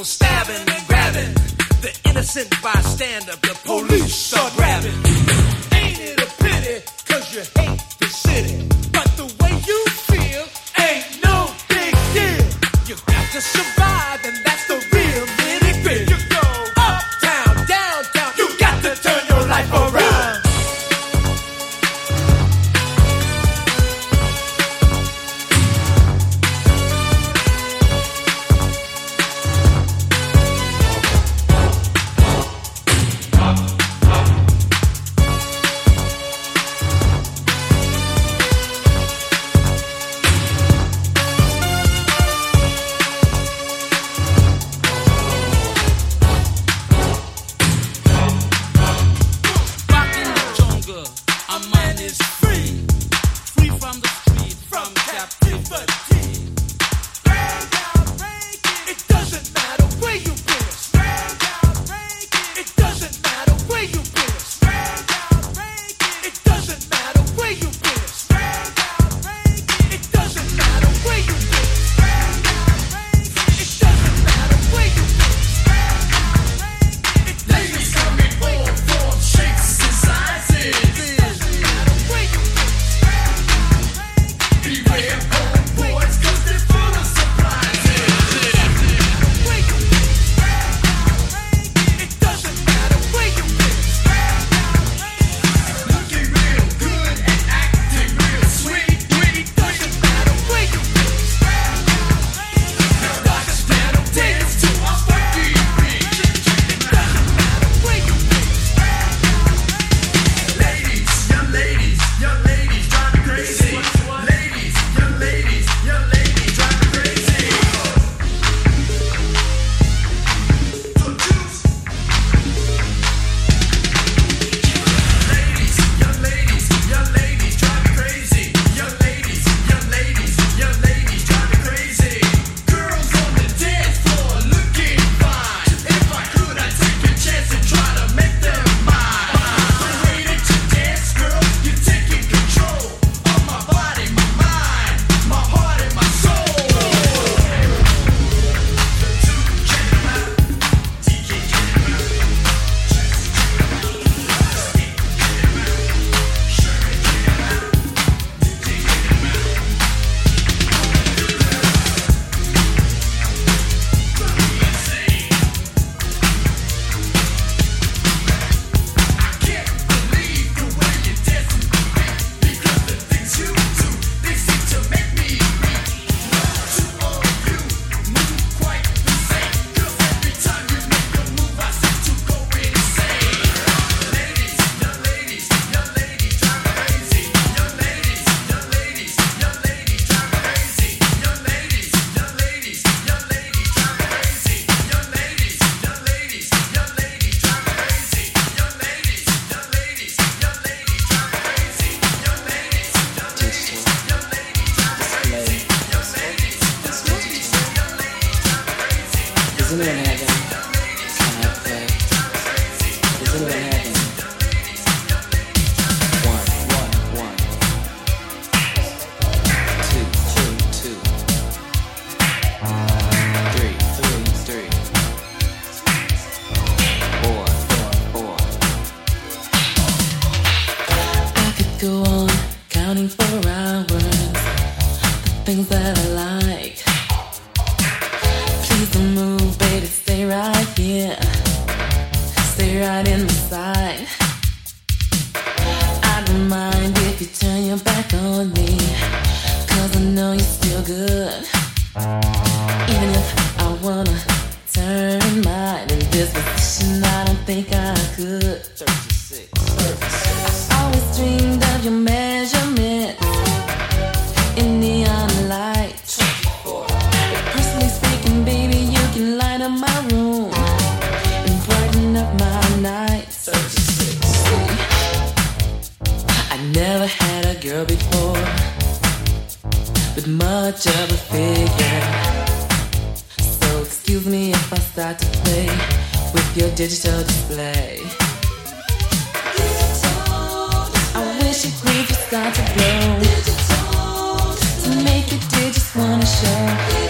people stabbing and grabbing. The innocent bystander, the police are grabbing. Ain't it a pity? Cause you hate 36. Always dreamed of your measurements in neon Personally speaking, baby, you can light up my room and brighten up my nights. 36. I never had a girl before with much of a figure. So excuse me if I start to play with your digital display. start to glow. To make it, did just wanna show.